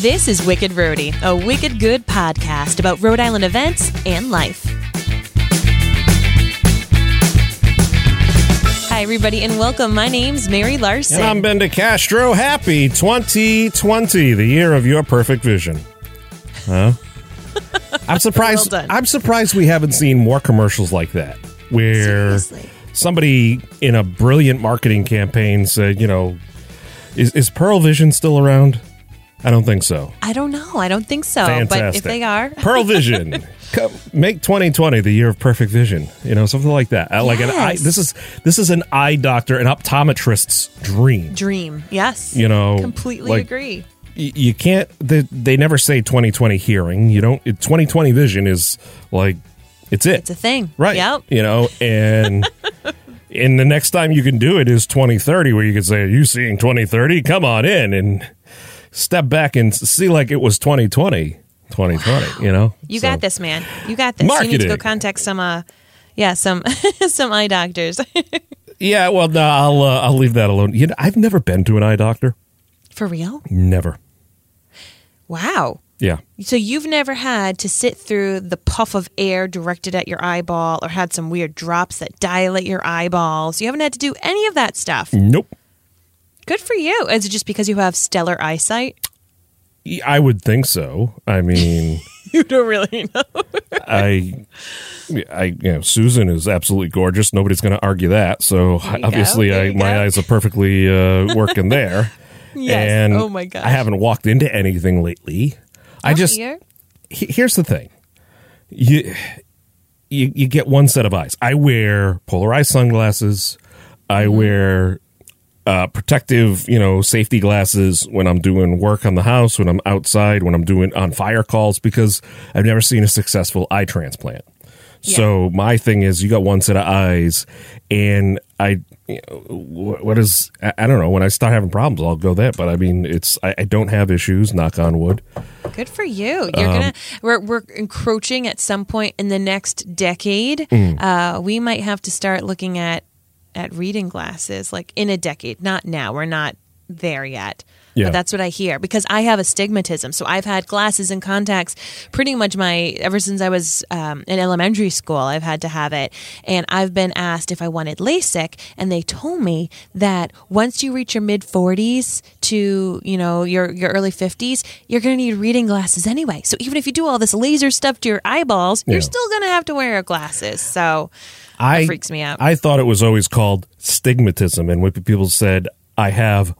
This is Wicked Roadie, a wicked good podcast about Rhode Island events and life. Hi, everybody, and welcome. My name's Mary Larson. And I'm Ben DeCastro. Happy 2020, the year of your perfect vision. Huh? I'm surprised. Well. I'm surprised we haven't seen more commercials like that, where Seriously. Somebody in a brilliant marketing campaign said, "You know, is is Pearl Vision still around?" I don't think so. I don't know. I don't think so. Fantastic. But if they are, Pearl Vision. Come, make 2020 the year of perfect vision. You know, something like that. I Like an eye. This is this is an eye doctor, an optometrist's dream. dream. Yes. You know, completely like, agree. y- you can't they, they never say 2020 hearing you don't 2020 vision is like it's it It's a thing. right Yep. you know and and the next time you can do it is 2030 where you can say are you seeing 2030 come on in and step back and see like it was 2020 2020 you know You So- got this, man. You got this. You need to go contact some, uh, yeah, some, some eye doctors. yeah well no i'll uh, i'll leave that alone you know i've never been to an eye doctor For real? never Wow. Yeah So you've never had to sit through the puff of air directed at your eyeball or had some weird drops that dilate your eyeballs. You haven't had to do any of that stuff. nope Good for you. Is it just because you have stellar eyesight? i would think so i mean You don't really know. I, I, you know, Susan is absolutely gorgeous. Nobody's going to argue that. So obviously, I, my eyes are perfectly uh, working there. Yes. And Oh my gosh. I haven't walked into anything lately. I just Here? he- here's the thing. You, you you get one set of eyes. I wear polarized sunglasses. I Mm-hmm. wear uh, protective, you know, safety glasses when I'm doing work on the house, when I'm outside, when I'm doing on fire calls, because I've never seen a successful eye transplant. So my thing is, you got one set of eyes, and I, you know, what is, I, I don't know. When I start having problems, I'll go there. But I mean, it's I, I don't have issues. Knock on wood. Good for you. You're Um, gonna we're we're encroaching at some point in the next decade. Mm. Uh, we might have to start looking at at reading glasses like in a decade. Not now. We're not there yet. Yeah. But that's what I hear because I have astigmatism. So I've had glasses and contacts pretty much my ever since I was um, in elementary school. I've had to have it, and I've been asked if I wanted LASIK, and they told me that once you reach your mid forties to you know your your early fifties, you're going to need reading glasses anyway. So even if you do all this laser stuff to your eyeballs, Yeah. you're still going to have to wear glasses. So I freaks me out. I thought it was always called stigmatism, and when people said I have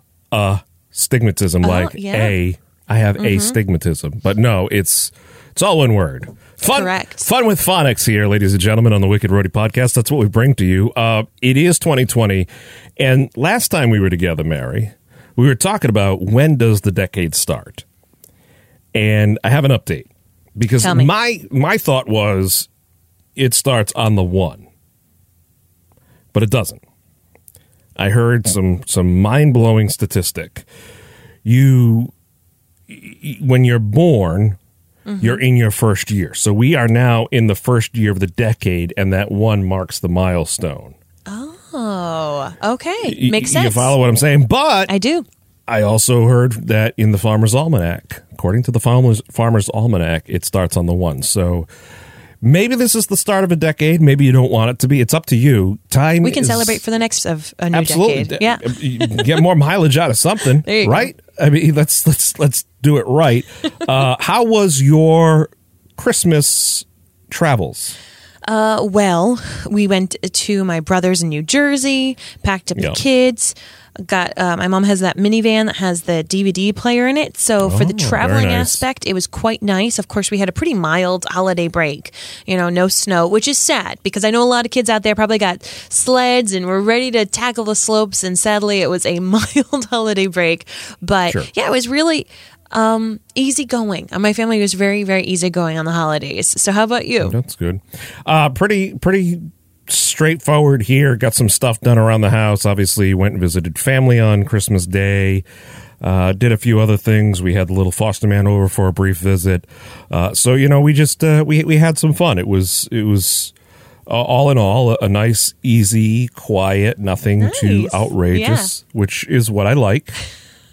stigmatism, like Oh, yeah. Mm-hmm. a I have a stigmatism, but no, it's it's all one word. Fun, Correct. fun with phonics here, ladies and gentlemen, on the Wicked Roadie podcast. That's what we bring to you. Uh, it is 2020, and last time we were together, Mary, we were talking about when does the decade start, and I have an update because my my thought was it starts on the one, but it doesn't. I heard some some mind blowing statistic. You, when you're born, mm-hmm. you're in your first year. So we are now in the first year of the decade, and that one marks the milestone. oh, okay, makes You sense. follow what I'm saying? But I do. I also heard that in the Farmer's Almanac, according to the Farmer's, Farmer's Almanac, it starts on the one. So maybe this is the start of a decade. Maybe you don't want it to be. It's up to you. Time We can is- celebrate for the next of a new absolutely decade. Yeah. Get more mileage out of something, you go. right? I mean, let's let's let's do it right. Uh, how was your Christmas travels? Uh, well, we went to my brother's in New Jersey, packed up Yeah. the kids. Got uh, my mom has that minivan that has the DVD player in it. So for the Oh, traveling nice. aspect, it was quite nice. Of course, we had a pretty mild holiday break. You know, no snow, which is sad because I know a lot of kids out there probably got sleds and were ready to tackle the slopes. And sadly, it was a mild holiday break. But Sure. yeah, it was really um, easygoing. My family was very, very easygoing on the holidays. So how about you? That's good. Uh, pretty pretty straightforward here. Got some stuff done around the house. Obviously, went and visited family on Christmas Day. Uh, did a few other things. We had the little foster man over for a brief visit. Uh, so you know, we just uh, we we had some fun. It was it was uh, all in all a, nice, easy, quiet, nothing too Nice. outrageous, which is what I like.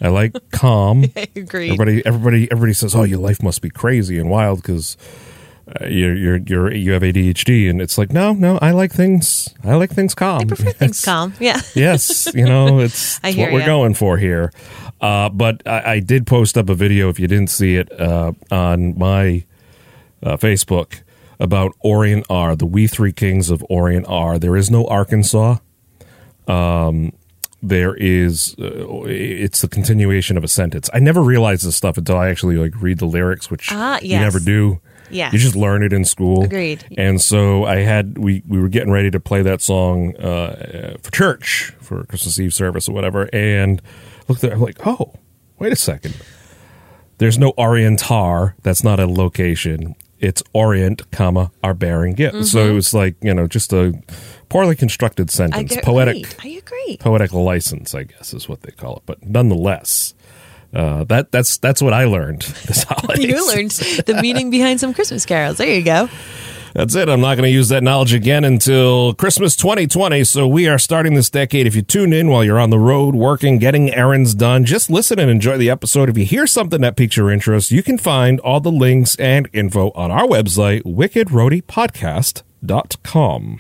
I like calm. Agreed. Everybody, everybody, everybody says, "Oh, your life must be crazy and wild because uh, you're you're you're you have ADHD." And it's like, no, no, I like things. I like things calm. I prefer things calm. Yeah. yes, you know, it's, I it's what we're going for here. Uh, but I, I did post up a video if you didn't see it uh, on my uh, Facebook about Orient R, the We Three Kings of Orient R. There is no Arkansas. Um, there is uh, it's the continuation of a sentence. I never realized this stuff until I actually like read the lyrics, which Ah, you never do. Yes. You just learn it in school. Agreed. And so I had we we were getting ready to play that song uh, for church for Christmas Eve service or whatever, and looked there. I'm like, oh, wait a second. There's no Orientar. That's not a location. It's Orient, comma our bearing gift. So it was like you know just a poorly constructed Mm-hmm. I sentence, get- poetic I agree. poetic license, I guess is what they call it. But nonetheless, uh, that that's that's what I learned this holiday. You learned the meaning behind some Christmas carols. There you go. That's it. I'm not going to use that knowledge again until Christmas 2020. So we are starting this decade. If you tune in while you're on the road, working, getting errands done, just listen and enjoy the episode. If you hear something that piques your interest, you can find all the links and info on our website, wickedroadiepodcast.com.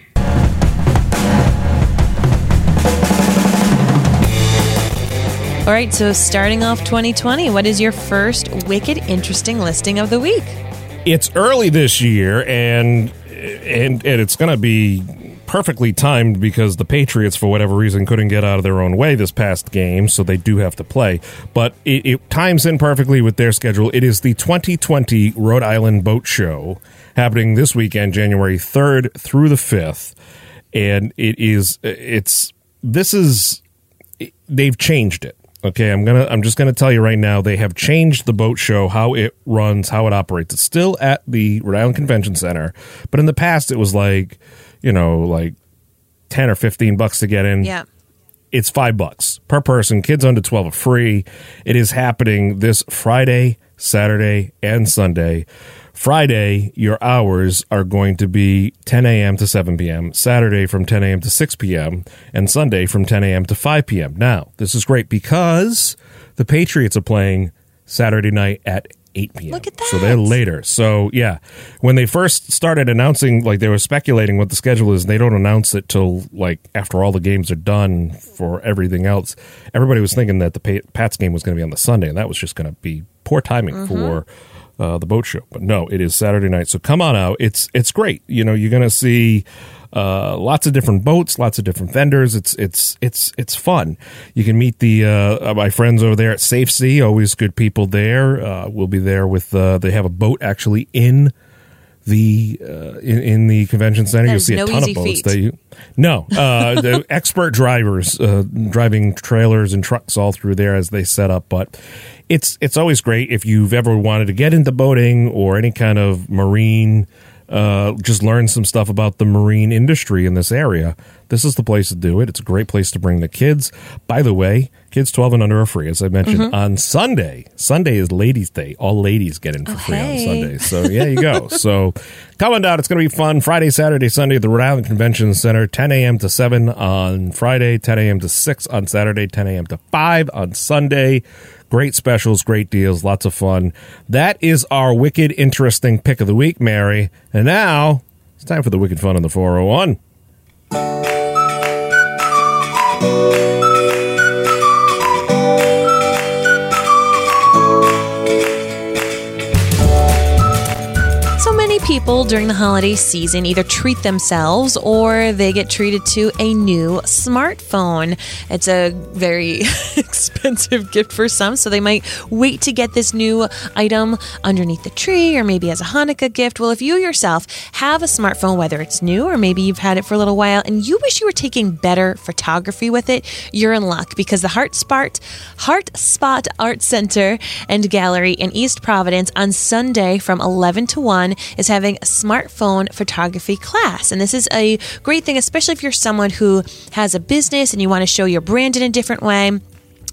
All right, so starting off 2020, what is your first wicked interesting listing of the week? it's early this year and and and it's going to be perfectly timed because the Patriots for whatever reason couldn't get out of their own way this past game so they do have to play but it, it times in perfectly with their schedule it is the 2020 Rhode Island boat show happening this weekend January 3rd through the 5th and it is it's this is they've changed it. Okay, I'm gonna I'm just gonna tell you right now they have changed the boat show, how it runs, how it operates. It's still at the Rhode Island Convention Center, but in the past it was like, you know, like ten or fifteen bucks to get in. Yeah. It's five bucks per person. Kids under twelve are free. It is happening this Friday, Saturday, and Sunday. Friday, your hours are going to be 10 a.m. to 7 p.m., Saturday from 10 a.m. to 6 p.m., and Sunday from 10 a.m. to 5 p.m. Now, this is great because the Patriots are playing Saturday night at 8 p.m. Look at that. So they're later. So, yeah, when they first started announcing, like they were speculating what the schedule is, they don't announce it till like after all the games are done for everything else. Everybody was thinking that the Pats game was going to be on the Sunday, and that was just going to be poor timing Mm-hmm. for uh, the boat show. But no, it is Saturday night. So come on out. It's it's great. You know, you're to see uh, lots of different boats, lots of different vendors. It's it's it's it's fun. You can meet the uh, my friends over there at Safe Sea. Always good people there. Uh, we'll be there with. Uh, they have a boat actually in the uh, in, in the convention center. That You'll see a ton of boats feat. that you. No, uh, the expert drivers uh, driving trailers and trucks all through there as they set up, but. It's it's always great if you've ever wanted to get into boating or any kind of marine uh, just learn some stuff about the marine industry in this area, this is the place to do it. It's a great place to bring the kids. By the way, kids 12 and under are free, as I mentioned. Mm-hmm. On Sunday, Sunday is Ladies' Day. All ladies get in for free hey. on Sunday. So, yeah, you go. so, come on down. It's going to be fun. Friday, Saturday, Sunday at the Rhode Island Convention Center, 10 a.m. to 7 on Friday, 10 a.m. to 6 on Saturday, 10 a.m. to 5 on Sunday. Great specials, great deals, lots of fun. That is our wicked interesting pick of the week, Mary. And now it's time for the wicked fun on the 401. So people during the holiday season either treat themselves or they get treated to a new smartphone. It's a very expensive gift for some, so they might wait to get this new item underneath the tree or maybe as a Hanukkah gift. Well, if you yourself have a smartphone, whether it's new or maybe you've had it for a little while, and you wish you were taking better photography with it, you're in luck because the Heart Spot, Heart Spot Art Center and Gallery in East Providence on Sunday from 11 to 1 is having a smartphone photography class. And this is a great thing, especially if you're someone who has a business and you want to show your brand in a different way.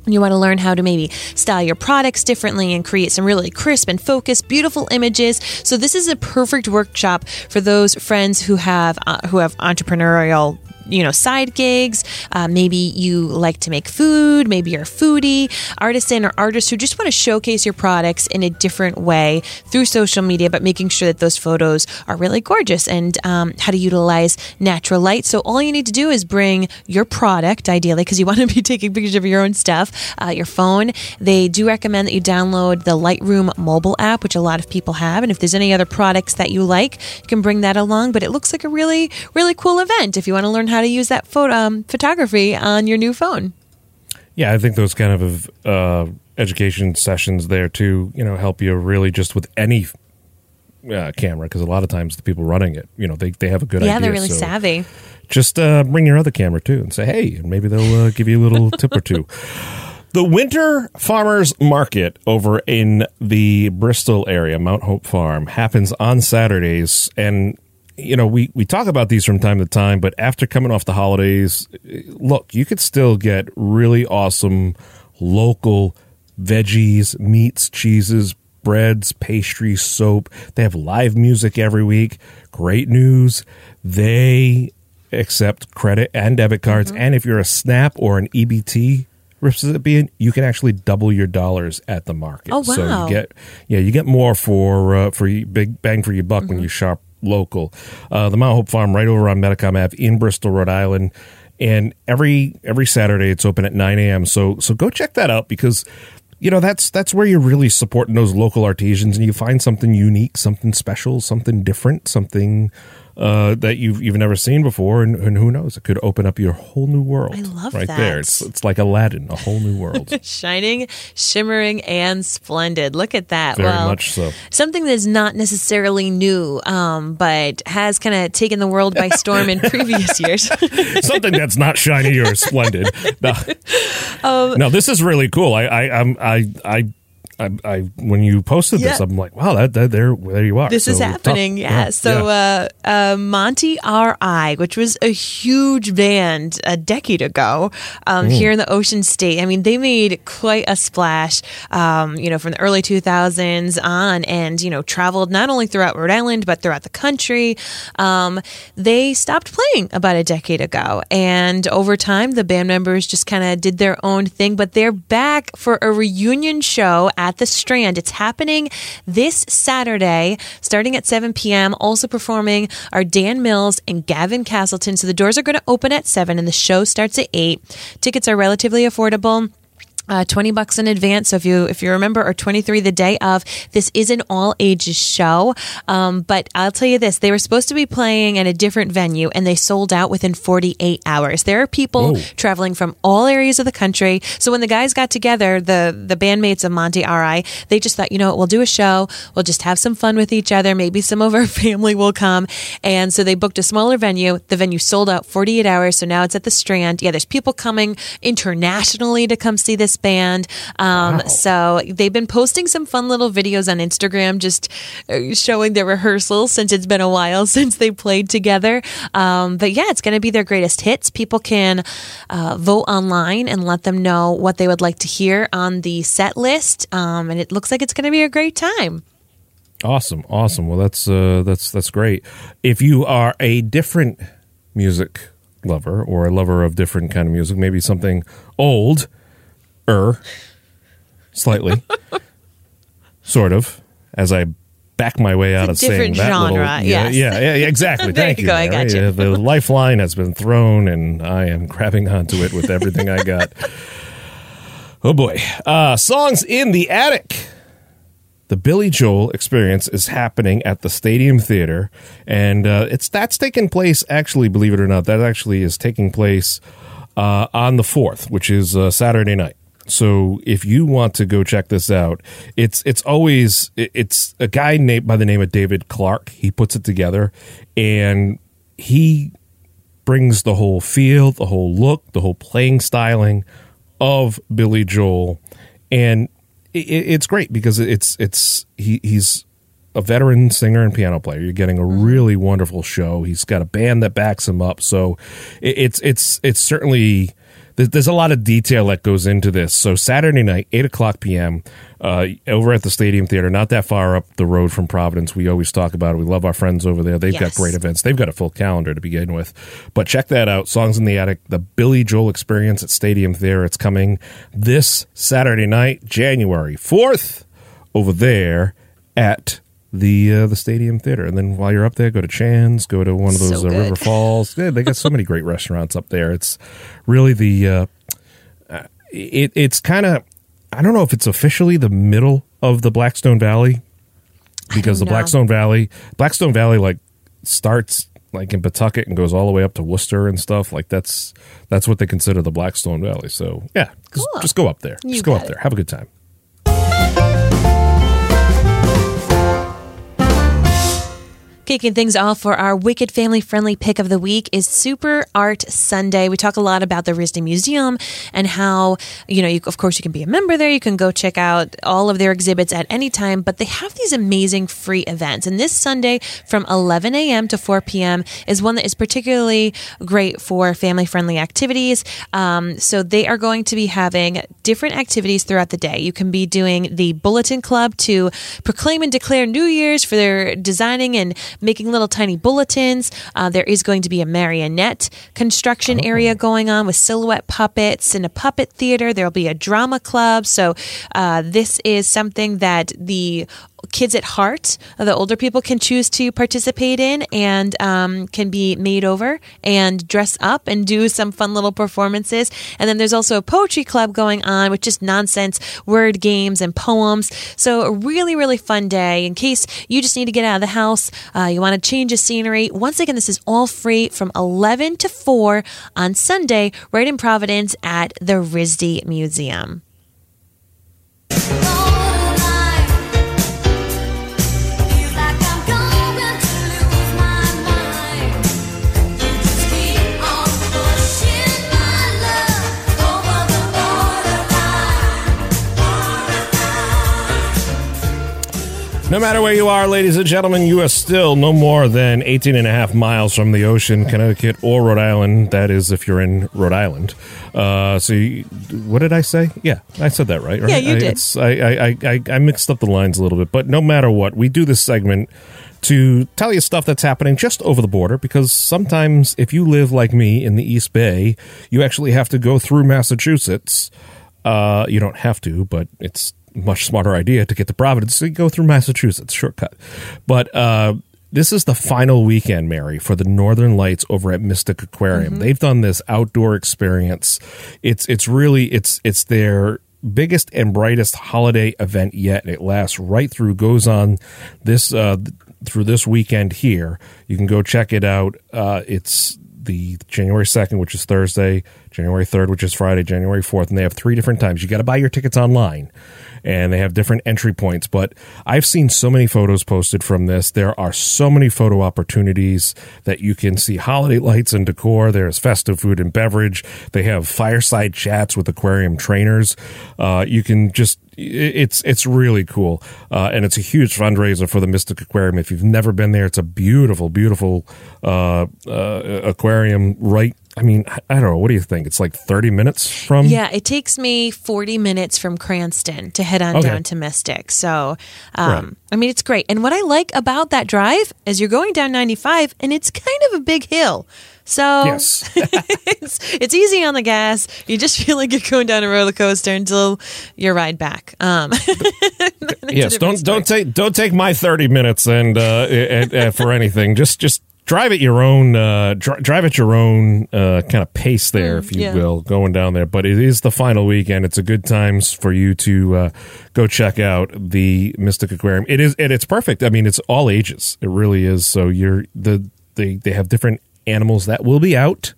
You want to learn how to maybe style your products differently and create some really crisp and focused, beautiful images. So this is a perfect workshop for those friends who have uh, who have entrepreneurial you know side gigs uh, maybe you like to make food maybe you're a foodie artisan or artist who just want to showcase your products in a different way through social media but making sure that those photos are really gorgeous. And um, how to utilize natural light. So all you need to do is bring your product ideally because you want to be taking pictures of your own stuff uh, your phone. They do recommend that you download the lightroom mobile app which a lot of people have. And if there's any other products that you like you can bring that along. But it looks like a really really cool event. If you want to learn how to use that photo um, photography on your new phone. Yeah, I think those kind of uh, education sessions there too, you know, help you really just with any uh, camera because a lot of times the people running it, you know, they, they have a good yeah, idea. Yeah, they're really so savvy. Just uh, bring your other camera too and say, hey, and maybe they'll uh, give you a little tip or two. The Winter Farmers Market over in the Bristol area, Mount Hope Farm, happens on Saturdays. And you know, we, we talk about these from time to time, but after coming off the holidays, look, you could still get really awesome local veggies, meats, cheeses, breads, pastries, soap. They have live music every week. Great news. They accept credit and debit cards. Mm-hmm. And if you're a SNAP or an EBT recipient, you can actually double your dollars at the market. Oh wow! So you get yeah, you get more for uh, for big bang for your buck mm-hmm. when you shop local. Uh, the Mount Hope Farm right over on Metacom Ave in Bristol, Rhode Island. And every every Saturday it's open at 9 a.m. So so go check that out because you know that's that's where you're really supporting those local artisans and you find something unique, something special, something different, something uh, that you've you've never seen before, and, and, who knows, it could open up your whole new world. I love right that. there. It's it's like Aladdin, a whole new world, shining, shimmering, and splendid. Look at that. Very well, much so. Something that's not necessarily new, um, but has kind of taken the world by storm in previous years. something that's not shiny or splendid. No, um, no, this is really cool. I I I'm, I I I, I when you posted this, yeah. I'm like, wow, that, that there there you are. This so is happening. Yeah. yeah. So yeah. Uh, uh, Monty Are I, which was a huge band a decade ago um, mm. here in the Ocean State. I mean, they made quite a splash. Um, you know, from the early 2000s on, and you know, traveled not only throughout Rhode Island but throughout the country. Um, they stopped playing about a decade ago, and over time, the band members just kind of did their own thing. But they're back for a reunion show. At at the Strand. It's happening this Saturday, starting at 7 p.m. Also performing are Dan Mills and Gavin Castleton. So the doors are going to open at 7 and the show starts at 8. Tickets are relatively affordable uh, 20 bucks in advance. So if you, if you remember, or 23 the day of, this is an all ages show. Um, but I'll tell you this, they were supposed to be playing at a different venue and they sold out within 48 hours. There are people Whoa. traveling from all areas of the country. So when the guys got together, the, the bandmates of Monty Are I, they just thought, you know what, we'll do a show. We'll just have some fun with each other. Maybe some of our family will come. And so they booked a smaller venue. The venue sold out 48 hours. So now it's at the Strand. Yeah, there's people coming internationally to come see this band. Um, wow. So they've been posting some fun little videos on Instagram, just uh, showing their rehearsals since it's been a while since they played together. Um, but yeah, it's going to be their greatest hits. People can uh, vote online and let them know what they would like to hear on the set list. Um, and it looks like it's going to be a great time. Awesome, awesome. Well, that's uh, that's that's great. If you are a different music lover or a lover of different kind of music, maybe something old er slightly, sort of, as I back my way out of saying that genre, little, yeah, yes. yeah, yeah, exactly. there Thank you. Go, I got you. the lifeline has been thrown, and I am grabbing onto it with everything I got. Oh boy, uh, songs in the attic. the Billy Joel experience is happening at the Stadium Theater, and uh, it's that's taking place. Actually, believe it or not, that actually is taking place uh, on the fourth, which is uh, Saturday night. So if you want to go check this out, it's it's always it's a guy named by the name of David Clark. He puts it together, and he brings the whole feel, the whole look, the whole playing styling of Billy Joel, and it, it's great because it's it's he, he's a veteran singer and piano player. You're getting a mm-hmm. really wonderful show. He's got a band that backs him up, so it, it's it's it's certainly there's a lot of detail that goes into this. So Saturday night, eight o'clock p.m. Uh, over at the Stadium Theater, not that far up the road from Providence. We always talk about it. We love our friends over there. They've got great events. They've got a full calendar to begin with. But check that out. Songs in the Attic, the Billy Joel Experience at Stadium Theater. It's coming this Saturday night, January fourth, over there at the uh, the Stadium Theater. And then while you're up there, go to Chan's, go to one of those So uh. River Falls. Yeah, they got so many great restaurants up there. It's really the uh, uh, it, it's kind of I don't know if it's officially the middle of the Blackstone Valley because the know. Blackstone Valley Blackstone Valley like starts like in Pawtucket and goes all the way up to Worcester and stuff like that's that's what they consider the Blackstone Valley. So yeah, just, Cool. just go up there. You just go up there. Have a good time. Kicking things off for our wicked family friendly pick of the week is Super Art Sunday. We talk a lot about the RISD Museum and how, you know, you, of course, you can be a member there. You can go check out all of their exhibits at any time, but they have these amazing free events. And this Sunday from 11 a.m. to 4 p.m. is one that is particularly great for family friendly activities. Um, so they are going to be having different activities throughout the day. You can be doing the Bulletin Club to proclaim and declare New Year's for their designing and making little tiny bulletins. Uh, there is going to be a marionette construction area going on with silhouette puppets and a puppet theater. There'll be a drama club. So uh, this is something that the kids at heart, the older people can choose to participate in and um, can be made over and dress up and do some fun little performances. And then there's also a poetry club going on with just nonsense word games and poems. So a really, really fun day. In case you just need to get out of the house, uh, you want to change the scenery. Once again, this is all free from 11 to 4 on Sunday, right in Providence at the RISD Museum. No matter where you are, ladies and gentlemen, you are still no more than 18 and a half miles from the ocean, Connecticut or Rhode Island. That is if you're in Rhode Island. Uh, so, you, what did I say? Yeah, I said that right. right? Yeah, you I, did. I, I, I, I, mixed up the lines a little bit, but no matter what, we do this segment to tell you stuff that's happening just over the border because sometimes if you live like me in the East Bay, you actually have to go through Massachusetts. Uh, you don't have to, but it's much smarter idea to get to Providence. So you go through Massachusetts, shortcut. But uh, this is the final weekend, Mary, for the Northern Lights over at Mystic Aquarium. They've done this outdoor experience. It's it's really it's it's their biggest and brightest holiday event yet. It lasts right through, goes on this uh, through this weekend here. You can go check it out. Uh, it's the January 2nd, which is Thursday, January 3rd, which is Friday, January 4th, and they have three different times. You got to buy your tickets online, and they have different entry points. But I've seen so many photos posted from this. There are so many photo opportunities that you can see holiday lights and decor. There's festive food and beverage. They have fireside chats with aquarium trainers. Uh, you can just it's it's really cool, uh, and it's a huge fundraiser for the Mystic Aquarium. If you've never been there, it's a beautiful, beautiful uh, uh, aquarium. Right? I mean, I don't know. What do you think? It's like thirty minutes from. Yeah, it takes me 40 minutes from Cranston to head on Okay. down to Mystic. So, um, Right. I mean, it's great. And what I like about that drive is you're going down 95 and it's kind of a big hill. So Yes. it's, it's easy on the gas. You just feel like you're going down a roller coaster until your ride back. Um, yes. Don't don't take don't take my thirty minutes and uh, for anything. Just just drive at your own uh, dri- drive at your own uh, kind of pace there, if you yeah. will, going down there. But it is the final weekend. It's a good times for you to uh, go check out the Mystic Aquarium. It is and it's perfect. I mean, it's all ages. It really is. So you're the they they have different animals that will be out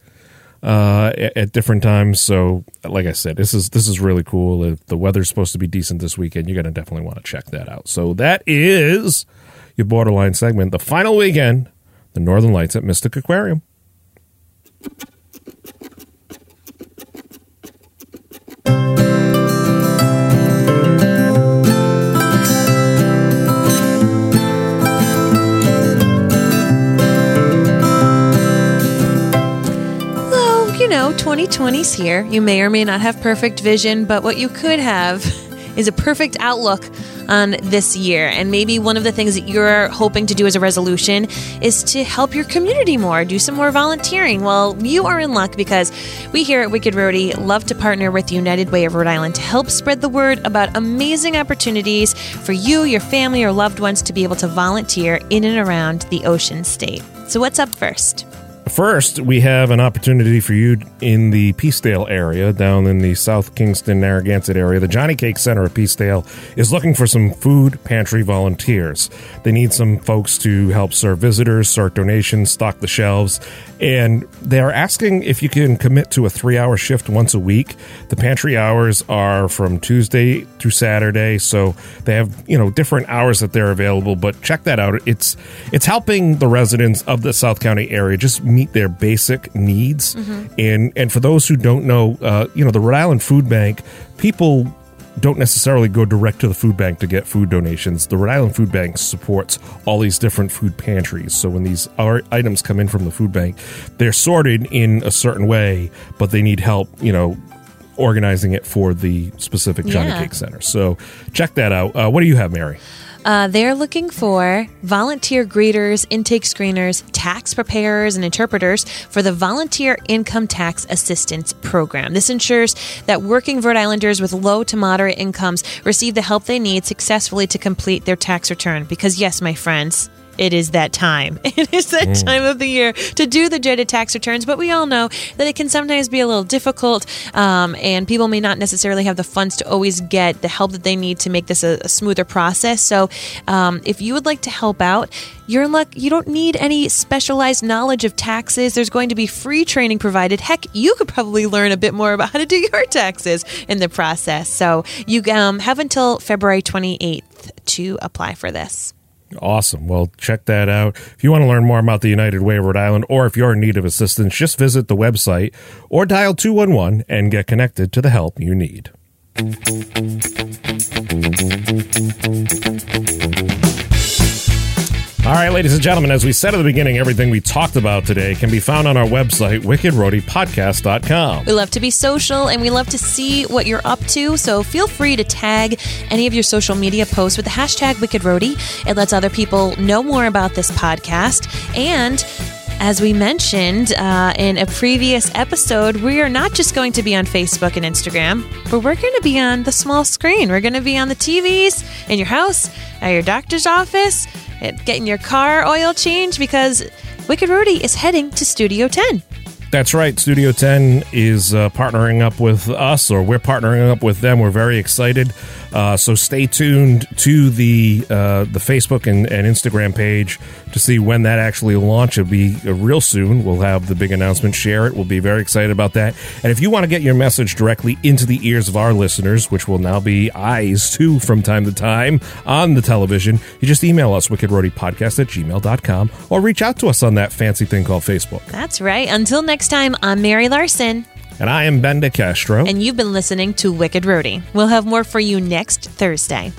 uh, at, at different times. So, like I said, this is this is really cool. If the weather's supposed to be decent this weekend, you're going to definitely want to check that out. So that is your borderline segment, the final weekend, the Northern Lights at Mystic Aquarium. You know, 2020's here. You may or may not have perfect vision, but what you could have is a perfect outlook on this year. And maybe one of the things that you're hoping to do as a resolution is to help your community more, do some more volunteering. Well, you are in luck because we here at Wicked Roadie love to partner with United Way of Rhode Island to help spread the word about amazing opportunities for you, your family, or loved ones to be able to volunteer in and around the Ocean State. So, what's up first? First, we have an opportunity for you in the Peacedale area, down in the South Kingstown, Narragansett area. The Jonnycake Center of Peacedale is looking for some food pantry volunteers. They need some folks to help serve visitors, sort donations, stock the shelves, and they are asking if you can commit to a three hour shift once a week. The pantry hours are from Tuesday through Saturday, so they have, you know, different hours that they're available, but check that out. It's it's helping the residents of the South County area just meet their basic needs. And and for those who don't know, uh, you know, the Rhode Island Food Bank, people don't necessarily go direct to the food bank to get food donations. The Rhode Island Food Bank supports all these different food pantries. So when these items come in from the food bank, they're sorted in a certain way, but they need help, you know, organizing it for the specific Johnny Yeah. Cake Center. So check that out. Uh, what do you have, Mary? Uh, they're looking for volunteer greeters, intake screeners, tax preparers, and interpreters for the Volunteer Income Tax Assistance Program. This ensures that working Rhode Islanders with low to moderate incomes receive the help they need successfully to complete their tax return. Because, yes, my friends, it is that time. It is that time of the year to do the dreaded tax returns, but we all know that it can sometimes be a little difficult, um, and people may not necessarily have the funds to always get the help that they need to make this a, a smoother process. So, um, if you would like to help out, you're in luck. You don't need any specialized knowledge of taxes. There's going to be free training provided. Heck, you could probably learn a bit more about how to do your taxes in the process. So, you um, have until February 28th to apply for this. Awesome. Well, check that out. If you want to learn more about the United Way of Rhode Island or if you're in need of assistance, just visit the website or dial 211 and get connected to the help you need. All right, ladies and gentlemen, as we said at the beginning, everything we talked about today can be found on our website, wickedroadiepodcast.com. We love to be social and we love to see what you're up to. So feel free to tag any of your social media posts with the hashtag Wicked Roadie. It lets other people know more about this podcast. And as we mentioned uh, in a previous episode, we are not just going to be on Facebook and Instagram, but we're going to be on the small screen. We're going to be on the TVs in your house, at your doctor's office, getting your car oil changed because Wicked Roadie is heading to Studio 10. That's right. Studio 10 is uh, partnering up with us, or we're partnering up with them. We're very excited. Uh, so stay tuned to the uh, the Facebook and, and Instagram page to see when that actually launch. It'll be uh, real soon. We'll have the big announcement. Share it. We'll be very excited about that. And if you want to get your message directly into the ears of our listeners, which will now be eyes too from time to time on the television, you just email us, wickedroadiepodcast at gmail.com, or reach out to us on that fancy thing called Facebook. That's right. Until next time, I'm Mary Larson, And I am Ben De Castro. and you've been listening to Wicked Roadie. We'll have more for you next Thursday.